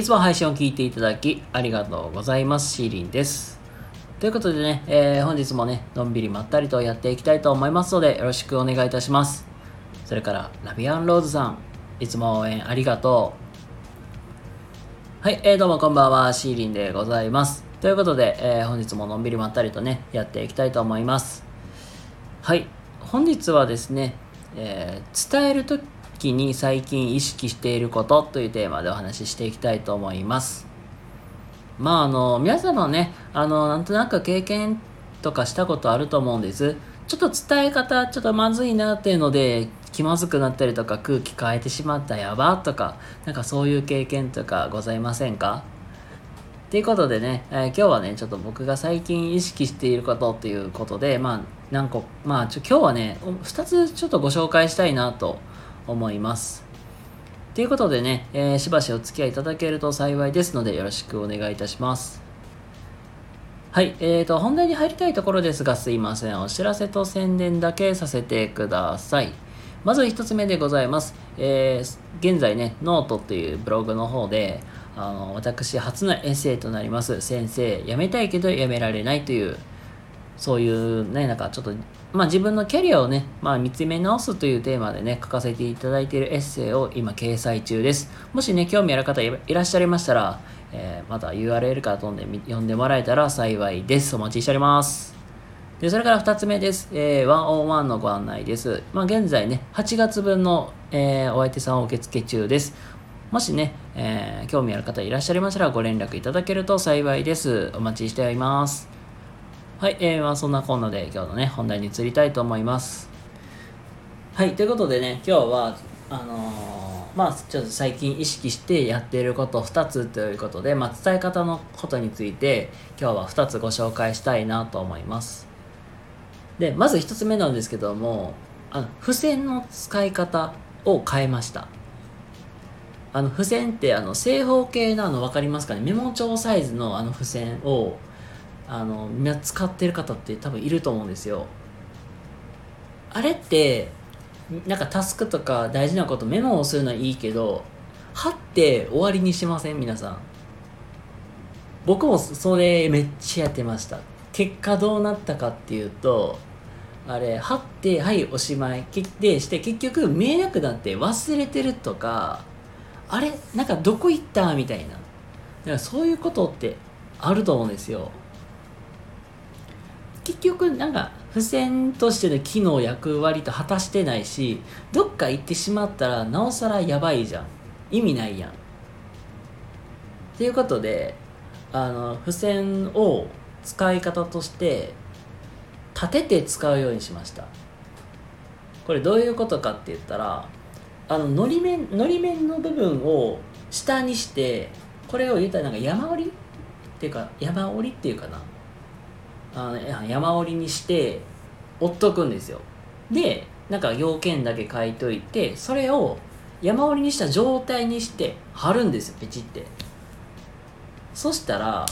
いつも配信を聞いていただきありがとうございます。シーリンです。ということでね、えー本日もね、のんびりまったりとやっていきたいと思いますので、よろしくお願いいたします。それから、ラビアンローズさん、いつも応援ありがとう。はい、えー、どうもこんばんは、シーリンでございます。ということで、えー本日ものんびりまったりとね、やっていきたいと思います。はい、本日はですね、えー伝えるときに最近意識していることというテーマでお話ししていきたいと思います。まああの、皆様ね、あの、なんとなく経験とかしたことあると思うんです。ちょっと伝え方ちょっとまずいなっていうので気まずくなったりとか空気変えてしまったやばとかなんかそういう経験とかございませんか？っていうことでね、えー今日はね、ちょっと僕が最近意識していることっていうことで、まあ、何個、まあ、ちょ今日はね、お二つちょっとご紹介したいなと思います。ということでね、えーしばしお付き合いいただけると幸いですので、よろしくお願いいたします。はい、えーと、本題に入りたいところですが、すいません。お知らせと宣伝だけさせてください。まず一つ目でございます。えー現在ね、ノートっていうブログの方で、あの、私初のエッセイとなります、先生、辞めたいけど辞められないという、そういうね、なんかちょっと、まあ自分のキャリアをね、まあ見つめ直すというテーマでね、書かせていただいているエッセイを今掲載中です。もしね、興味ある方いらっしゃいましたら、えーまた URL から飛んで読んでもらえたら幸いです。お待ちしております。で、それから2つ目です。えー、101のご案内です。まあ、現在ね、8月分の、えーお相手さんを受付中です。もしね、えー興味ある方いらっしゃいましたらご連絡いただけると幸いです。お待ちしております。はい、えー、まあそんなこんなで今日のね、本題に移りたいと思います。はい、ということでね、今日は、あのーまあちょっと最近意識してやっていること2つということで、まあ伝え方のことについて今日は2つご紹介したいなと思います。で、まず1つ目なんですけども、あの付箋の使い方を変えました。あの付箋ってあの正方形のあの分かりますかね？メモ帳サイズのあの付箋をあのみんな使ってる方って多分いると思うんですよ。あれってなんかタスクとか大事なことメモをするのはいいけど貼って終わりにしません？皆さん。僕もそれめっちゃやってました。結果どうなったかっていうとあれ貼ってはいおしまい。でして結局見えなくなって忘れてるとかあれなんかどこ行った？みたいな。だからそういうことってあると思うんですよ。結局なんか付箋としての機能役割と果たしてないしどっか行ってしまったらなおさらやばいじゃん。意味ないやん。っていうことであの付箋を使い方として立てて使うようにしました。これどういうことかって言ったらあののり面のり面の部分を下にしてこれを言ったらなんか山折りっていうか山折りっていうかな。あの山折りにして折っとくんですよ。でなんか要件だけ書いといてそれを山折りにした状態にして貼るんですよペチって。そしたら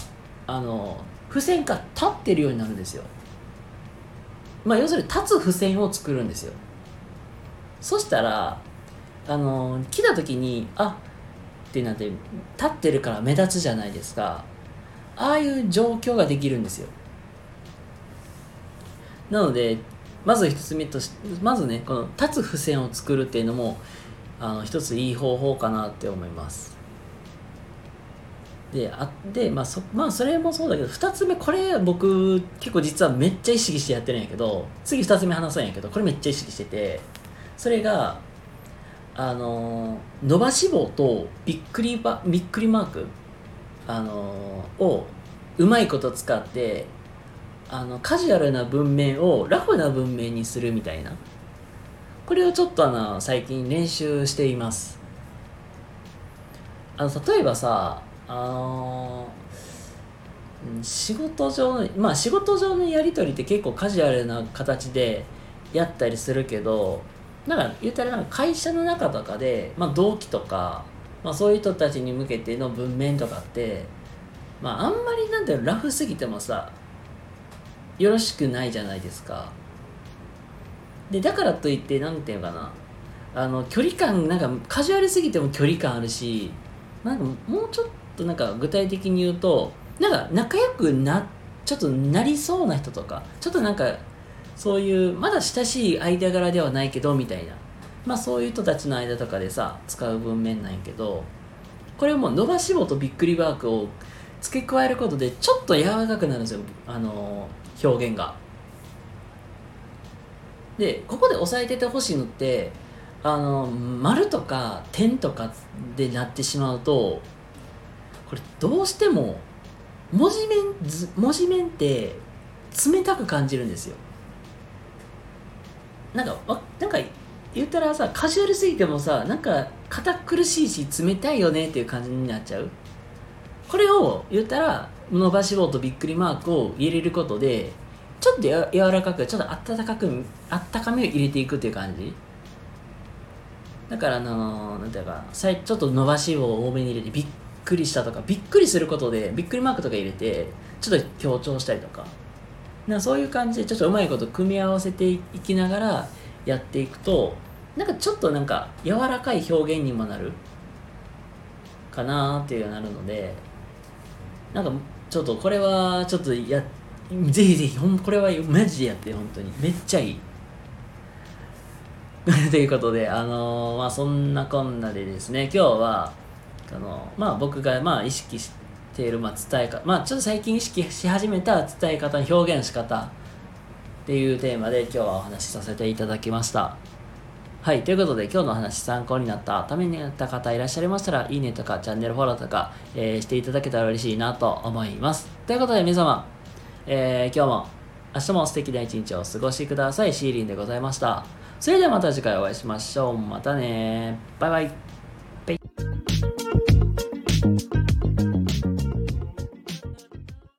あの付箋が立ってるようになるんですよ。まあ要するに立つ付箋を作るんですよ。そしたらあの来た時にあってなって立ってるから目立つじゃないですか。ああいう状況ができるんですよ。なのでまず一つ目としまずねこの立つ付箋を作るっていうのもあの一ついい方法かなって思います。であで、まあそまあ、それもそうだけど2つ目これ僕結構実はめっちゃ意識してやってるんやけど次2つ目話すんやけどこれめっちゃ意識しててそれがあの伸ばし棒とびっくりばびっくりマークあのをうまいこと使ってあのカジュアルな文面をラフな文面にするみたいな。これをちょっとあの最近練習しています。あの例えばさあのうん仕事上のまあ仕事上のやり取りって結構カジュアルな形でやったりするけどなんか言ったらなんか会社の中とかで、まあ、同期とか、まあ、そういう人たちに向けての文面とかって、まあ、あんまりなんだろうラフすぎてもさよろしくないじゃないですか。でだからといってなんていうのかな。あの距離感なんかカジュアルすぎても距離感あるしなんかもうちょっとなんか具体的に言うとなんか仲良くなちょっとなりそうな人とかちょっとなんかそういうまだ親しい間柄ではないけどみたいな。まあそういう人たちの間とかでさ使う文面なんやけどこれも伸ばし棒とびっくりマークを付け加えることでちょっと柔らかくなるんですよ。あの表現が。でここで押さえててほしいのってあの丸とか点とかでなってしまうとこれどうしても文字面文字面って冷たく感じるんですよ。なんかわなんか言ったらさカジュアルすぎてもさなんか堅苦しいし冷たいよねっていう感じになっちゃう。これを言ったら伸ばし棒とびっくりマークを入れることでちょっとや柔らかくちょっとあったかくあったかみを入れていくっていう感じ。だからあのなんていうかちょっと伸ばし棒を多めに入れてびっくりしたとかびっくりすることでびっくりマークとか入れてちょっと強調したりとか。なそういう感じでちょっとうまいこと組み合わせていきながらやっていくとなんかちょっとなんか柔らかい表現にもなるかなーっていうなるのでなんかちょっとこれはちょっとやぜひぜひほんこれはマジでやって本当に。めっちゃいい。ということであのーまあそんなこんなでですね今日はあのまあ僕がまあ意識しているまあ伝え方まあちょっと最近意識し始めた伝え方表現の仕方っていうテーマで今日はお話しさせていただきました。はいということで今日の話参考になったためになった方いらっしゃいましたらいいねとかチャンネルフォローとか、えーしていただけたら嬉しいなと思います。ということで皆様、えー今日も明日も素敵な一日をお過ごしください。シーリンでございました。それではまた次回お会いしましょう。またねバイバイ。